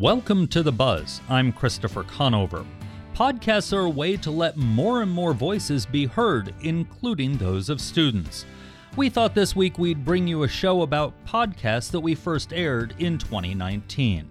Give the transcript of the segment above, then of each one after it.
Welcome to The Buzz. I'm Christopher Conover. Podcasts are a way to let more and more voices be heard, including those of students. We thought this week we'd bring you a show about podcasts that we first aired in 2019.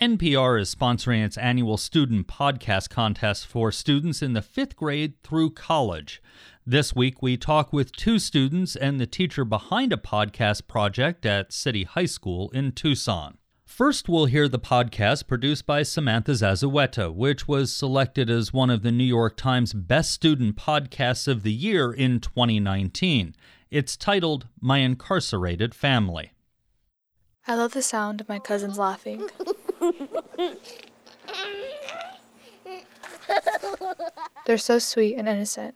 NPR is sponsoring its annual student podcast contest for students in the fifth grade through college. This week, we talk with two students and the teacher behind a podcast project at City High School in Tucson. First, we'll hear the podcast produced by Samantha Zazueta, which was selected as one of the New York Times Best Student Podcasts of the Year in 2019. It's titled My Incarcerated Family. I love the sound of my cousins laughing. They're so sweet and innocent,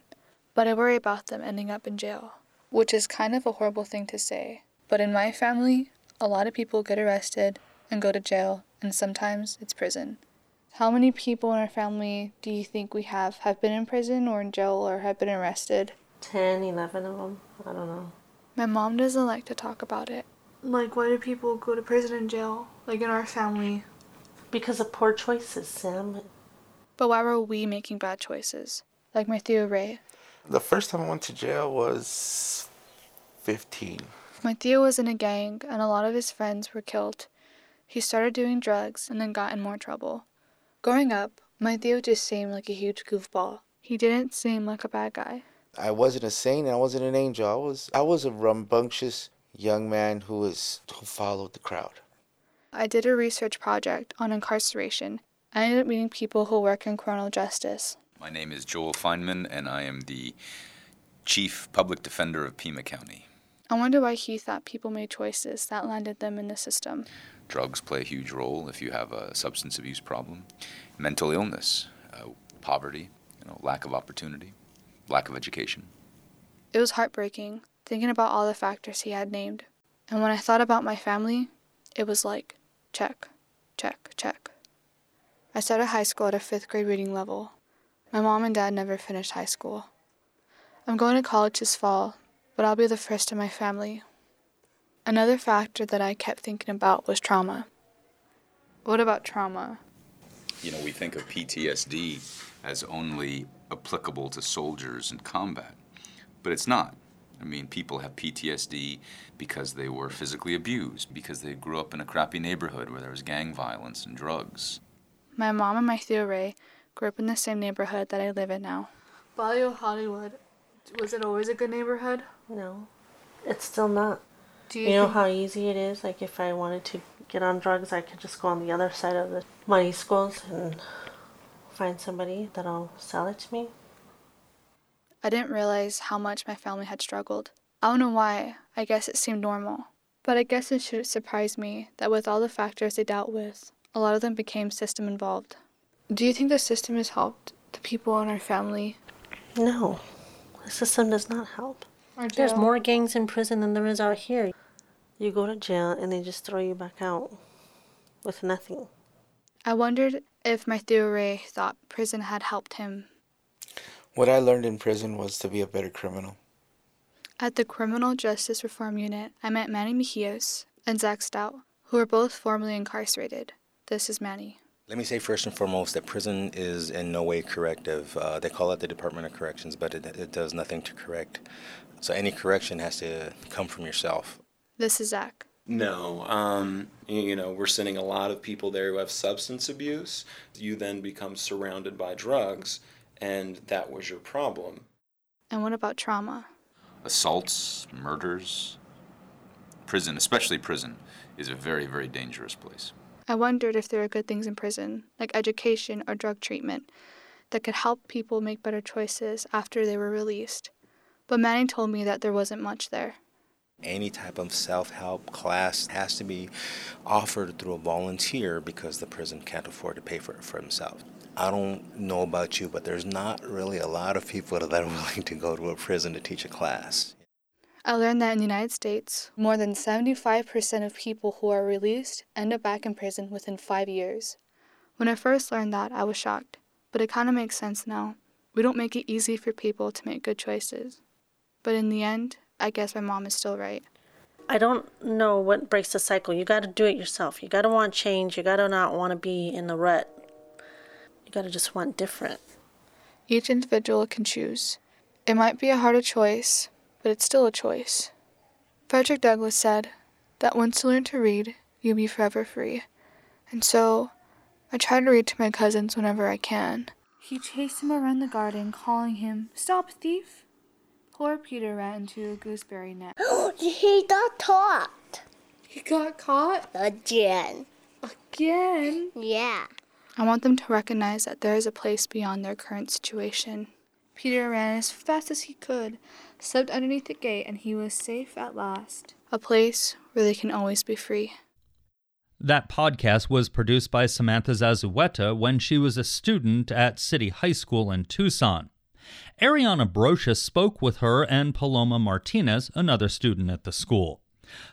but I worry about them ending up in jail, which is kind of a horrible thing to say. But in my family, a lot of people get arrested and go to jail, and sometimes it's prison. How many people in our family do you think we have have been in prison or in jail or have been arrested? 10, 11 of them. I don't know. My mom doesn't like to talk about it. Like, why do people go to prison and jail? Like in our family. Because of poor choices, Sam. But why were we making bad choices? Like my Theo Ray. The first time I went to jail was 15. My Theo was in a gang, and a lot of his friends were killed. He started doing drugs and then got in more trouble. Growing up, my Theo just seemed like a huge goofball. He didn't seem like a bad guy. I wasn't a saint. And I wasn't an angel. I was I was a rambunctious young man who was who followed the crowd. I did a research project on incarceration. I ended up meeting people who work in criminal justice. My name is Joel Feinman, and I am the Chief Public Defender of Pima County. I wonder why he thought people made choices that landed them in the system. Drugs play a huge role if you have a substance abuse problem, mental illness, uh, poverty, you know, lack of opportunity, lack of education. It was heartbreaking thinking about all the factors he had named. And when I thought about my family, it was like check, check, check. I started high school at a fifth grade reading level. My mom and dad never finished high school. I'm going to college this fall, but I'll be the first in my family. Another factor that I kept thinking about was trauma. What about trauma? You know, we think of PTSD as only applicable to soldiers in combat, but it's not. I mean, people have PTSD because they were physically abused, because they grew up in a crappy neighborhood where there was gang violence and drugs. My mom and my Theo Ray grew up in the same neighborhood that I live in now. Barrio Hollywood, was it always a good neighborhood? No, it's still not. Do you, you know how easy it is? Like, if I wanted to get on drugs, I could just go on the other side of the money schools and find somebody that'll sell it to me. I didn't realize how much my family had struggled. I don't know why, I guess it seemed normal. But I guess it should surprise me that with all the factors they dealt with, a lot of them became system involved. Do you think the system has helped the people in our family? No, the system does not help. There's more gangs in prison than there is out here. You go to jail and they just throw you back out with nothing. I wondered if my Ray thought prison had helped him what I learned in prison was to be a better criminal. At the Criminal Justice Reform Unit, I met Manny Mejios and Zach Stout, who were both formerly incarcerated. This is Manny. Let me say first and foremost that prison is in no way corrective. Uh, they call it the Department of Corrections, but it, it does nothing to correct. So any correction has to come from yourself. This is Zach. No, um, you know, we're sending a lot of people there who have substance abuse. You then become surrounded by drugs, and that was your problem. And what about trauma? Assaults, murders. Prison, especially prison, is a very, very dangerous place. I wondered if there are good things in prison, like education or drug treatment, that could help people make better choices after they were released. But Manny told me that there wasn't much there. Any type of self help class has to be offered through a volunteer because the prison can't afford to pay for it for himself. I don't know about you, but there's not really a lot of people that are willing to go to a prison to teach a class. I learned that in the United States, more than 75% of people who are released end up back in prison within five years. When I first learned that, I was shocked, but it kind of makes sense now. We don't make it easy for people to make good choices. But in the end, I guess my mom is still right. I don't know what breaks the cycle. You got to do it yourself. You got to want change. You got to not want to be in the rut. You got to just want different. Each individual can choose. It might be a harder choice, but it's still a choice. Frederick Douglass said that once you learn to read, you'll be forever free. And so, I try to read to my cousins whenever I can. He chased him around the garden, calling him, Stop, thief! Poor Peter ran into a gooseberry net. he got caught. He got caught? Again. Again? Yeah. I want them to recognize that there is a place beyond their current situation. Peter ran as fast as he could, slipped underneath the gate, and he was safe at last. A place where they can always be free. That podcast was produced by Samantha Zazueta when she was a student at City High School in Tucson. Ariana Brocious spoke with her and Paloma Martinez, another student at the school.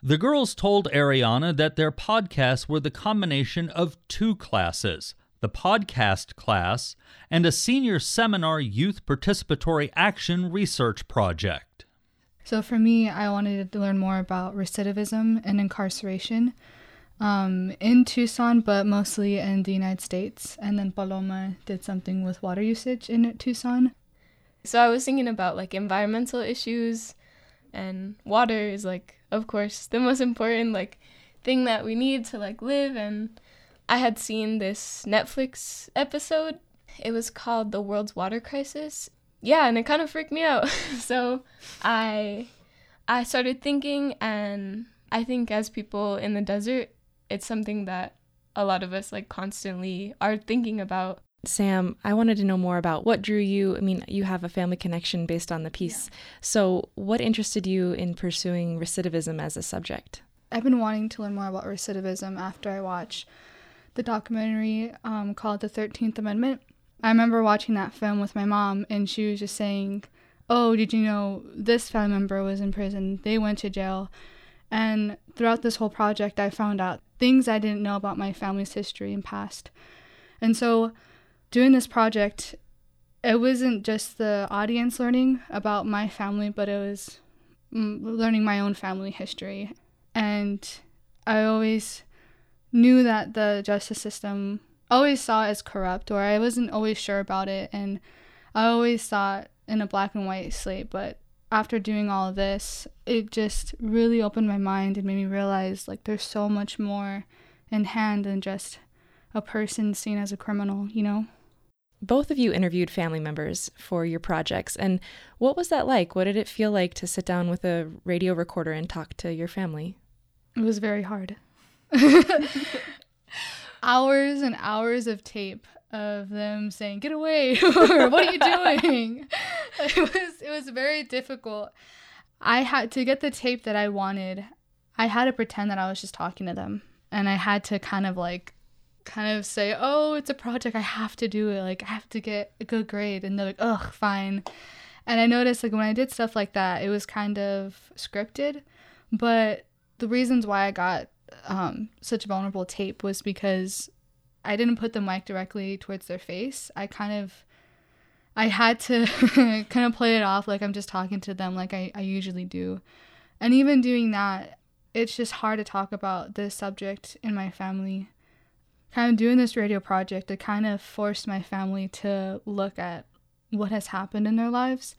The girls told Ariana that their podcasts were the combination of two classes the podcast class, and a senior seminar youth participatory action research project. So, for me, I wanted to learn more about recidivism and incarceration um, in Tucson, but mostly in the United States. And then Paloma did something with water usage in Tucson. So, I was thinking about like environmental issues, and water is like, of course, the most important like thing that we need to like live and I had seen this Netflix episode. It was called The World's Water Crisis. Yeah, and it kind of freaked me out. so I I started thinking and I think as people in the desert, it's something that a lot of us like constantly are thinking about. Sam, I wanted to know more about what drew you. I mean, you have a family connection based on the piece. Yeah. So, what interested you in pursuing recidivism as a subject? I've been wanting to learn more about recidivism after I watched the documentary um, called The 13th Amendment. I remember watching that film with my mom, and she was just saying, Oh, did you know this family member was in prison? They went to jail. And throughout this whole project, I found out things I didn't know about my family's history and past. And so, doing this project, it wasn't just the audience learning about my family, but it was mm, learning my own family history. And I always knew that the justice system always saw as corrupt or I wasn't always sure about it. And I always thought in a black and white slate. But after doing all of this it just really opened my mind and made me realize like there's so much more in hand than just a person seen as a criminal you know both of you interviewed family members for your projects and what was that like what did it feel like to sit down with a radio recorder and talk to your family it was very hard hours and hours of tape of them saying "Get away!" or "What are you doing?" it was it was very difficult. I had to get the tape that I wanted. I had to pretend that I was just talking to them, and I had to kind of like, kind of say, "Oh, it's a project. I have to do it. Like I have to get a good grade." And they're like, "Ugh, fine." And I noticed like when I did stuff like that, it was kind of scripted, but the reasons why I got um, such vulnerable tape was because I didn't put the mic directly towards their face. I kind of I had to kind of play it off like I'm just talking to them like I, I usually do. And even doing that, it's just hard to talk about this subject in my family. Kind of doing this radio project, it kind of forced my family to look at what has happened in their lives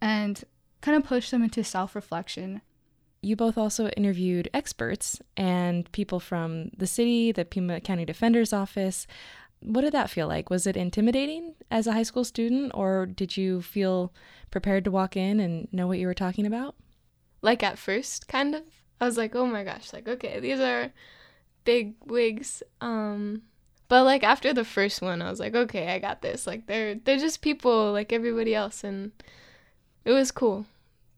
and kind of push them into self reflection you both also interviewed experts and people from the city, the Pima County Defender's Office. What did that feel like? Was it intimidating as a high school student, or did you feel prepared to walk in and know what you were talking about? Like at first, kind of. I was like, oh my gosh, like, okay, these are big wigs. Um, but like after the first one, I was like, okay, I got this. Like they're they're just people like everybody else, and it was cool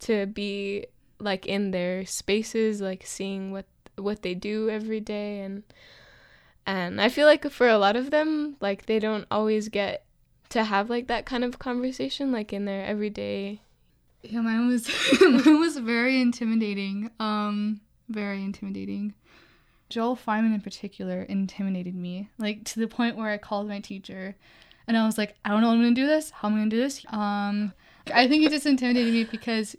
to be like in their spaces like seeing what what they do every day and and I feel like for a lot of them like they don't always get to have like that kind of conversation like in their everyday yeah mine was mine was very intimidating um very intimidating Joel Feinman in particular intimidated me like to the point where I called my teacher and I was like I don't know I'm gonna do this how am I gonna do this um I think he just intimidated me because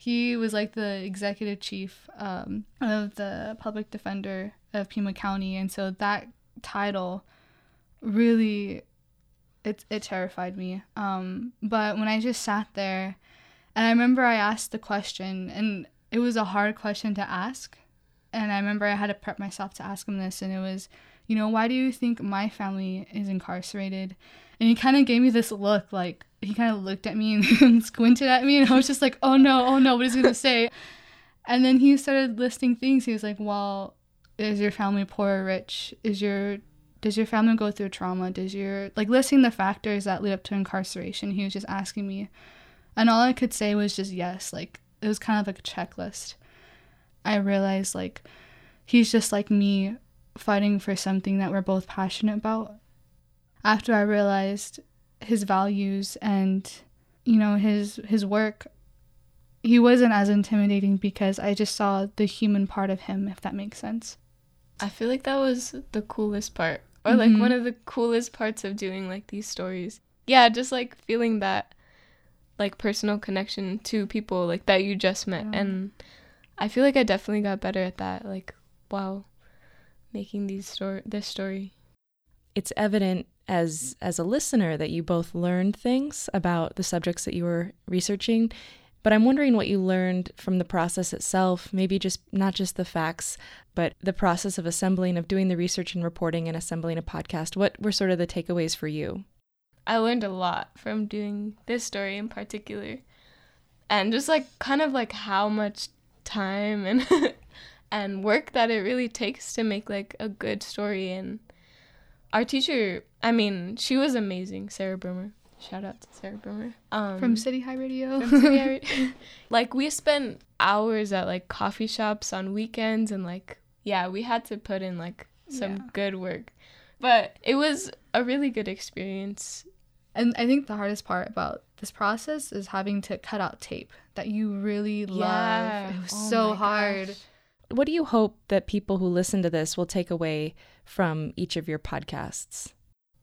He was like the executive chief um, of the public defender of Pima County, and so that title really it it terrified me. Um, but when I just sat there, and I remember I asked the question, and it was a hard question to ask, and I remember I had to prep myself to ask him this, and it was, you know, why do you think my family is incarcerated? And he kind of gave me this look, like he kind of looked at me and squinted at me, and I was just like, oh no, oh no, what is he gonna say? And then he started listing things. He was like, well, is your family poor or rich? Is your does your family go through trauma? Does your like listing the factors that lead up to incarceration? He was just asking me, and all I could say was just yes. Like it was kind of like a checklist. I realized like he's just like me fighting for something that we're both passionate about. After I realized his values and you know his his work he wasn't as intimidating because I just saw the human part of him if that makes sense. I feel like that was the coolest part or like mm-hmm. one of the coolest parts of doing like these stories. Yeah, just like feeling that like personal connection to people like that you just met yeah. and I feel like I definitely got better at that like while making these story this story. It's evident as as a listener that you both learned things about the subjects that you were researching but I'm wondering what you learned from the process itself, maybe just not just the facts, but the process of assembling, of doing the research and reporting and assembling a podcast. What were sort of the takeaways for you? I learned a lot from doing this story in particular. And just like kind of like how much time and and work that it really takes to make like a good story and our teacher, I mean, she was amazing, Sarah Bromer. Shout out to Sarah Bromer. Um, from City High Radio. From City High Radio. like we spent hours at like coffee shops on weekends and like yeah, we had to put in like some yeah. good work. But it was a really good experience. And I think the hardest part about this process is having to cut out tape that you really love. Yeah. It was oh so hard. Gosh. What do you hope that people who listen to this will take away from each of your podcasts?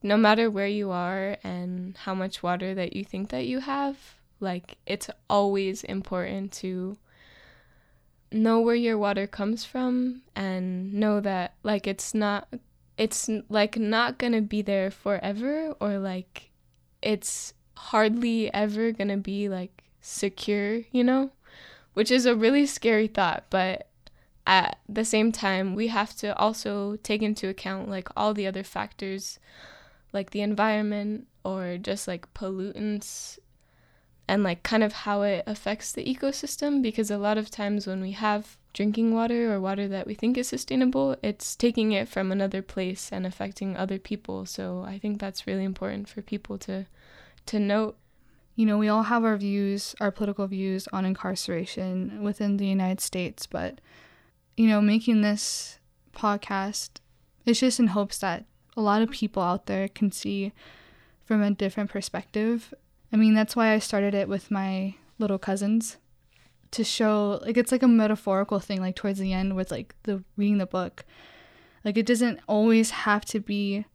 no matter where you are and how much water that you think that you have, like it's always important to know where your water comes from and know that like it's not it's like not going to be there forever or like it's hardly ever going to be like secure, you know? Which is a really scary thought, but at the same time, we have to also take into account like all the other factors like the environment or just like pollutants and like kind of how it affects the ecosystem because a lot of times when we have drinking water or water that we think is sustainable, it's taking it from another place and affecting other people. So I think that's really important for people to to note. You know, we all have our views, our political views on incarceration within the United States, but you know, making this podcast it's just in hopes that a lot of people out there can see from a different perspective. I mean, that's why I started it with my little cousins to show like it's like a metaphorical thing like towards the end with like the reading the book. Like it doesn't always have to be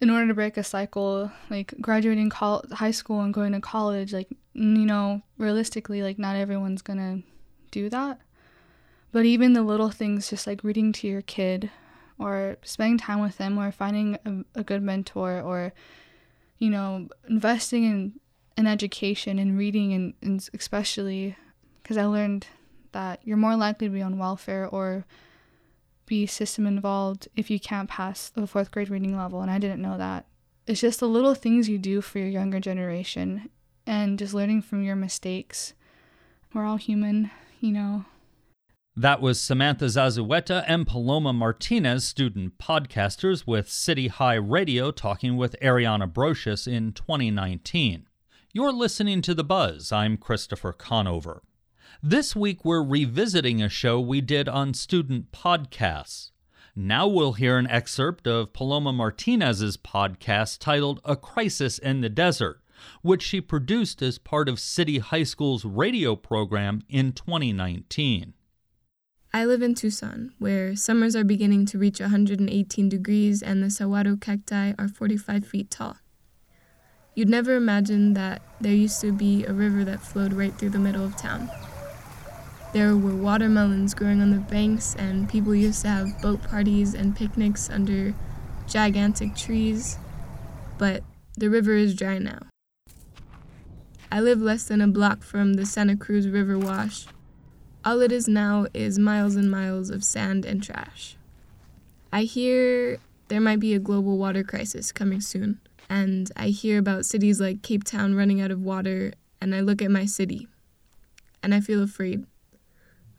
in order to break a cycle like graduating col- high school and going to college like you know realistically like not everyone's to do that. But even the little things just like reading to your kid or spending time with them or finding a, a good mentor or you know investing in an education and reading and, and especially because i learned that you're more likely to be on welfare or be system involved if you can't pass the fourth grade reading level and i didn't know that it's just the little things you do for your younger generation and just learning from your mistakes we're all human you know that was Samantha Zazueta and Paloma Martinez, student podcasters with City High Radio, talking with Ariana Brocious in 2019. You're listening to The Buzz. I'm Christopher Conover. This week we're revisiting a show we did on student podcasts. Now we'll hear an excerpt of Paloma Martinez's podcast titled A Crisis in the Desert, which she produced as part of City High School's radio program in 2019. I live in Tucson, where summers are beginning to reach 118 degrees and the saguaro cacti are 45 feet tall. You'd never imagine that there used to be a river that flowed right through the middle of town. There were watermelons growing on the banks, and people used to have boat parties and picnics under gigantic trees. But the river is dry now. I live less than a block from the Santa Cruz River wash. All it is now is miles and miles of sand and trash. I hear there might be a global water crisis coming soon, and I hear about cities like Cape Town running out of water, and I look at my city, and I feel afraid.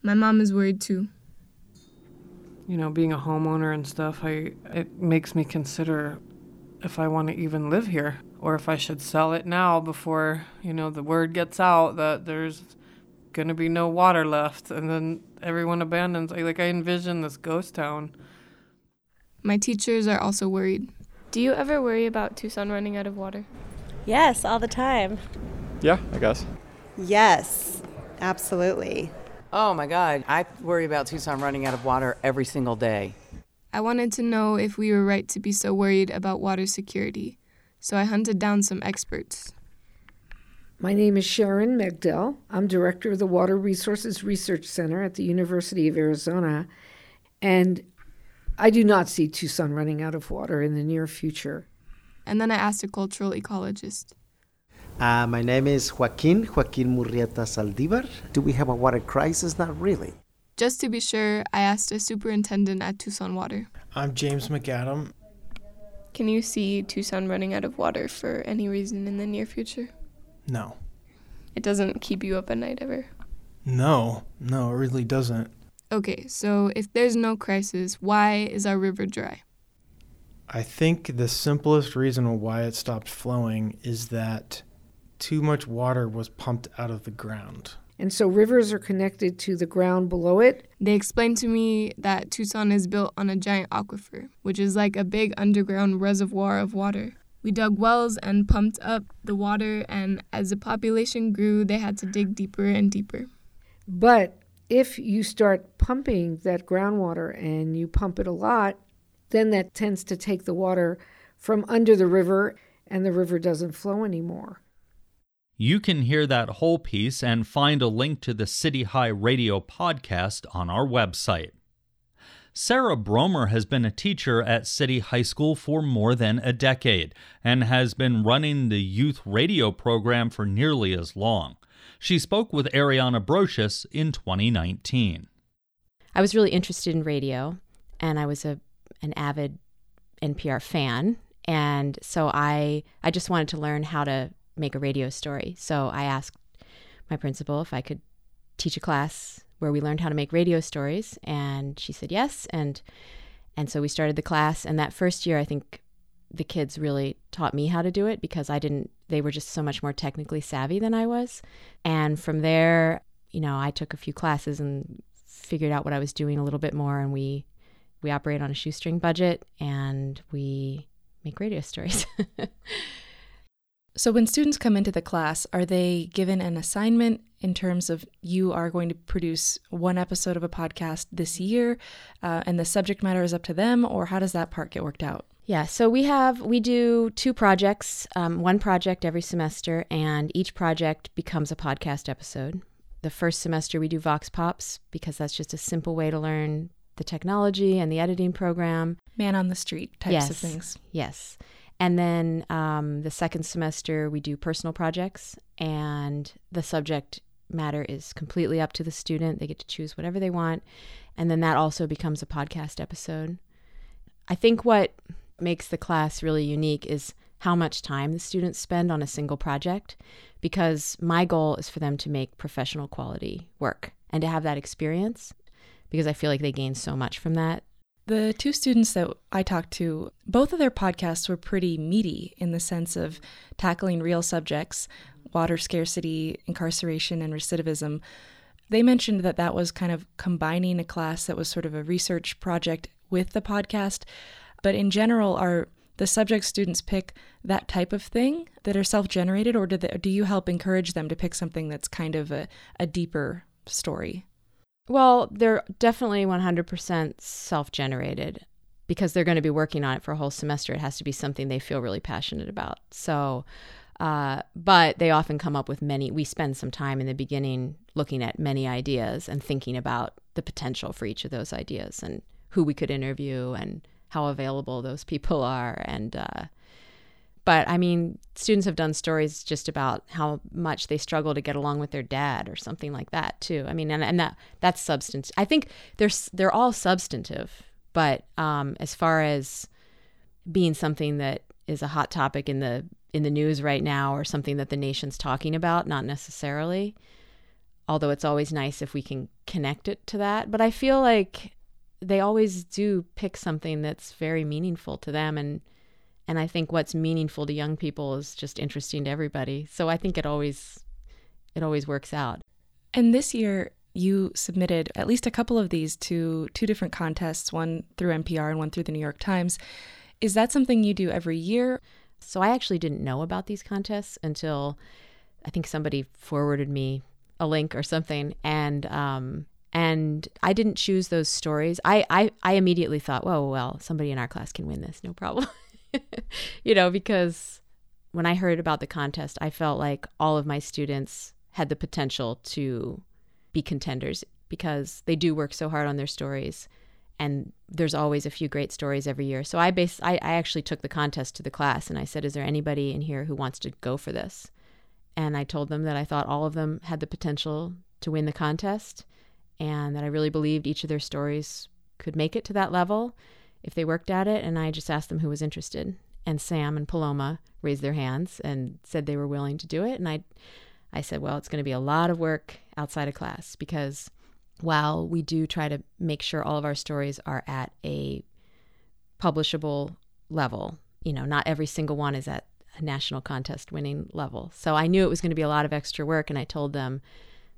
My mom is worried too. You know, being a homeowner and stuff, I it makes me consider if I want to even live here or if I should sell it now before, you know, the word gets out that there's going to be no water left and then everyone abandons. Like I envision this ghost town. My teachers are also worried. Do you ever worry about Tucson running out of water? Yes, all the time. Yeah, I guess. Yes, absolutely. Oh my God, I worry about Tucson running out of water every single day. I wanted to know if we were right to be so worried about water security, so I hunted down some experts. My name is Sharon Megdal. I'm director of the Water Resources Research Center at the University of Arizona, and I do not see Tucson running out of water in the near future. And then I asked a cultural ecologist. Uh, my name is Joaquin, Joaquin Murrieta Saldivar. Do we have a water crisis? Not really. Just to be sure, I asked a superintendent at Tucson Water. I'm James McAdam. Can you see Tucson running out of water for any reason in the near future? No. It doesn't keep you up at night ever? No, no, it really doesn't. Okay, so if there's no crisis, why is our river dry? I think the simplest reason why it stopped flowing is that too much water was pumped out of the ground. And so rivers are connected to the ground below it. They explained to me that Tucson is built on a giant aquifer, which is like a big underground reservoir of water. We dug wells and pumped up the water, and as the population grew, they had to dig deeper and deeper. But if you start pumping that groundwater and you pump it a lot, then that tends to take the water from under the river, and the river doesn't flow anymore. You can hear that whole piece and find a link to the City High Radio podcast on our website. Sarah Bromer has been a teacher at City High School for more than a decade and has been running the youth radio program for nearly as long. She spoke with Ariana Brocious in 2019. I was really interested in radio, and I was a an avid NPR fan, and so I I just wanted to learn how to make a radio story. So I asked my principal if I could teach a class where we learned how to make radio stories, and she said yes. And and so we started the class. And that first year, I think the kids really taught me how to do it because I didn't. They were just so much more technically savvy than I was. And from there, you know, I took a few classes and figured out what I was doing a little bit more, and we we operate on a shoestring budget, and we make radio stories. So, when students come into the class, are they given an assignment in terms of you are going to produce one episode of a podcast this year uh, and the subject matter is up to them, or how does that part get worked out? Yeah, so we have, we do two projects, um, one project every semester, and each project becomes a podcast episode. The first semester we do Vox Pops because that's just a simple way to learn the technology and the editing program. Man on the street types yes, of things. Yes. And then um, the second semester, we do personal projects, and the subject matter is completely up to the student. They get to choose whatever they want. And then that also becomes a podcast episode. I think what makes the class really unique is how much time the students spend on a single project, because my goal is for them to make professional quality work and to have that experience, because I feel like they gain so much from that. The two students that I talked to, both of their podcasts were pretty meaty in the sense of tackling real subjects water scarcity, incarceration, and recidivism. They mentioned that that was kind of combining a class that was sort of a research project with the podcast. But in general, are the subject students pick that type of thing that are self generated, or do, they, do you help encourage them to pick something that's kind of a, a deeper story? Well, they're definitely 100% self generated because they're going to be working on it for a whole semester. It has to be something they feel really passionate about. So, uh, but they often come up with many. We spend some time in the beginning looking at many ideas and thinking about the potential for each of those ideas and who we could interview and how available those people are and uh, but I mean, students have done stories just about how much they struggle to get along with their dad or something like that too. I mean, and, and that that's substance. I think they're they're all substantive, but um, as far as being something that is a hot topic in the in the news right now or something that the nation's talking about, not necessarily. Although it's always nice if we can connect it to that, but I feel like they always do pick something that's very meaningful to them and and I think what's meaningful to young people is just interesting to everybody. So I think it always it always works out. And this year you submitted at least a couple of these to two different contests, one through NPR and one through the New York Times. Is that something you do every year? So I actually didn't know about these contests until I think somebody forwarded me a link or something and um and I didn't choose those stories. I, I, I immediately thought, well, well, somebody in our class can win this, no problem. you know, because when I heard about the contest, I felt like all of my students had the potential to be contenders because they do work so hard on their stories and there's always a few great stories every year. So I base I, I actually took the contest to the class and I said, Is there anybody in here who wants to go for this? And I told them that I thought all of them had the potential to win the contest and that I really believed each of their stories could make it to that level if they worked at it. And I just asked them who was interested. And Sam and Paloma raised their hands and said they were willing to do it. And I, I said, well, it's going to be a lot of work outside of class because while we do try to make sure all of our stories are at a publishable level, you know, not every single one is at a national contest winning level. So I knew it was going to be a lot of extra work. And I told them,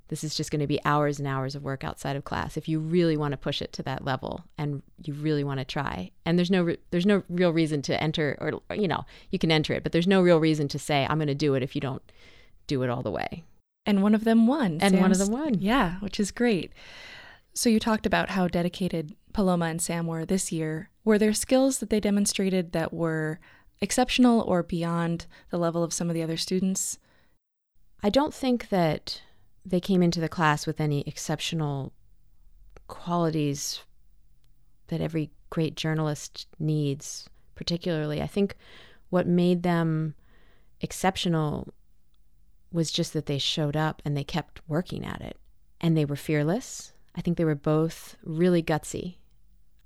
this is just going to be hours and hours of work outside of class if you really want to push it to that level and you really want to try. And there's no re- there's no real reason to enter or you know you can enter it but there's no real reason to say i'm going to do it if you don't do it all the way. And one of them won and Sam's, one of them won. Yeah which is great. So you talked about how dedicated paloma and sam were this year. Were there skills that they demonstrated that were exceptional or beyond the level of some of the other students? I don't think that they came into the class with any exceptional qualities that every great journalist needs, particularly. I think what made them exceptional was just that they showed up and they kept working at it. And they were fearless. I think they were both really gutsy.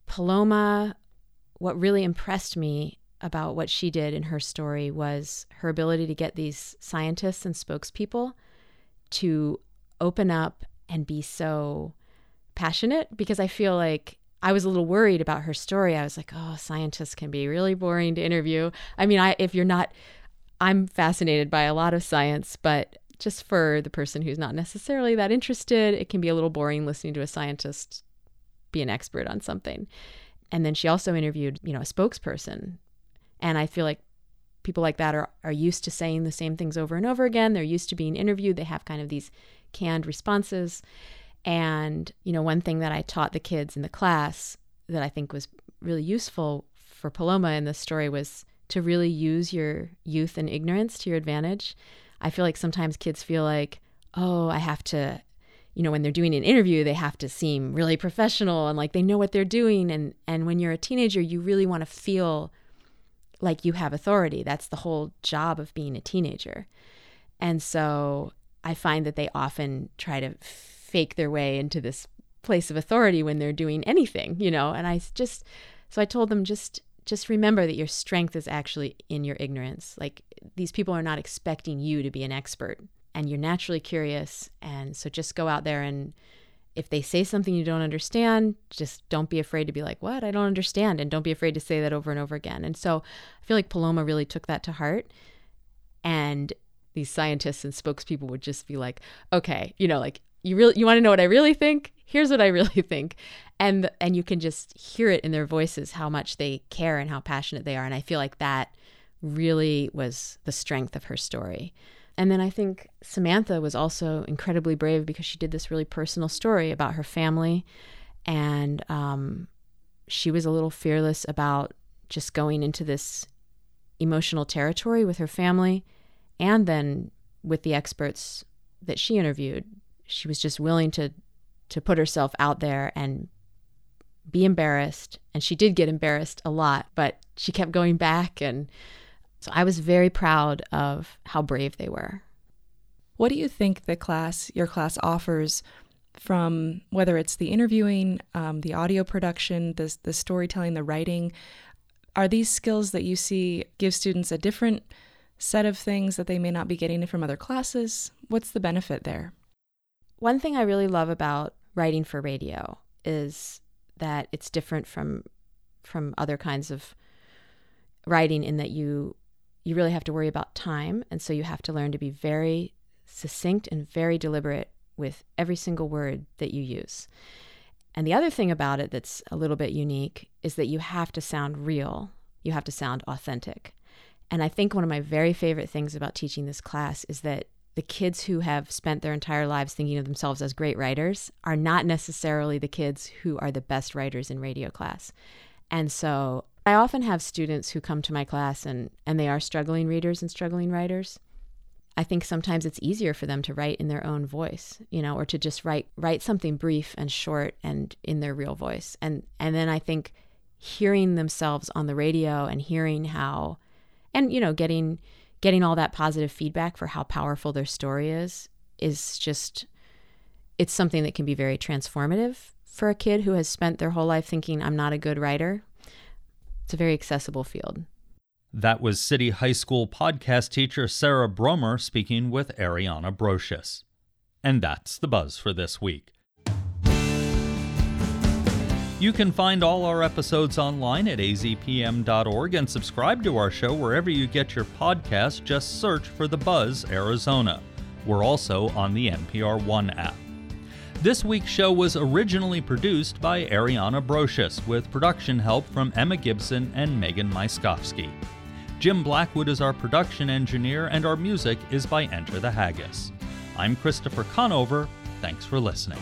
Paloma, what really impressed me about what she did in her story was her ability to get these scientists and spokespeople to open up and be so passionate because I feel like I was a little worried about her story. I was like, oh, scientists can be really boring to interview. I mean, I if you're not I'm fascinated by a lot of science, but just for the person who's not necessarily that interested, it can be a little boring listening to a scientist be an expert on something. And then she also interviewed, you know, a spokesperson. And I feel like people like that are, are used to saying the same things over and over again. They're used to being interviewed. They have kind of these canned responses. And, you know, one thing that I taught the kids in the class that I think was really useful for Paloma in this story was to really use your youth and ignorance to your advantage. I feel like sometimes kids feel like, oh, I have to, you know, when they're doing an interview, they have to seem really professional and like they know what they're doing. And and when you're a teenager, you really want to feel like you have authority. That's the whole job of being a teenager. And so I find that they often try to fake their way into this place of authority when they're doing anything, you know. And I just, so I told them just, just remember that your strength is actually in your ignorance. Like these people are not expecting you to be an expert, and you're naturally curious. And so just go out there and if they say something you don't understand, just don't be afraid to be like, What? I don't understand. And don't be afraid to say that over and over again. And so I feel like Paloma really took that to heart. And these scientists and spokespeople would just be like, okay, you know, like you really you want to know what I really think? Here's what I really think. And and you can just hear it in their voices how much they care and how passionate they are. And I feel like that really was the strength of her story. And then I think Samantha was also incredibly brave because she did this really personal story about her family. And um, she was a little fearless about just going into this emotional territory with her family and then with the experts that she interviewed, she was just willing to to put herself out there and be embarrassed. And she did get embarrassed a lot, but she kept going back. And so I was very proud of how brave they were. What do you think the class, your class, offers from whether it's the interviewing, um, the audio production, the, the storytelling, the writing? Are these skills that you see give students a different set of things that they may not be getting from other classes? What's the benefit there? One thing I really love about writing for radio is that it's different from from other kinds of writing in that you you really have to worry about time and so you have to learn to be very succinct and very deliberate with every single word that you use. And the other thing about it that's a little bit unique is that you have to sound real. You have to sound authentic. And I think one of my very favorite things about teaching this class is that the kids who have spent their entire lives thinking of themselves as great writers are not necessarily the kids who are the best writers in radio class. And so I often have students who come to my class and, and they are struggling readers and struggling writers. I think sometimes it's easier for them to write in their own voice, you know, or to just write write something brief and short and in their real voice. And and then I think hearing themselves on the radio and hearing how and you know, getting getting all that positive feedback for how powerful their story is is just it's something that can be very transformative for a kid who has spent their whole life thinking I'm not a good writer. It's a very accessible field. That was City High School podcast teacher Sarah Bromer speaking with Ariana Brocious. And that's the buzz for this week. You can find all our episodes online at azpm.org and subscribe to our show wherever you get your podcasts. Just search for The Buzz Arizona. We're also on the NPR One app. This week's show was originally produced by Ariana Brocious with production help from Emma Gibson and Megan Myskowski. Jim Blackwood is our production engineer, and our music is by Enter the Haggis. I'm Christopher Conover. Thanks for listening.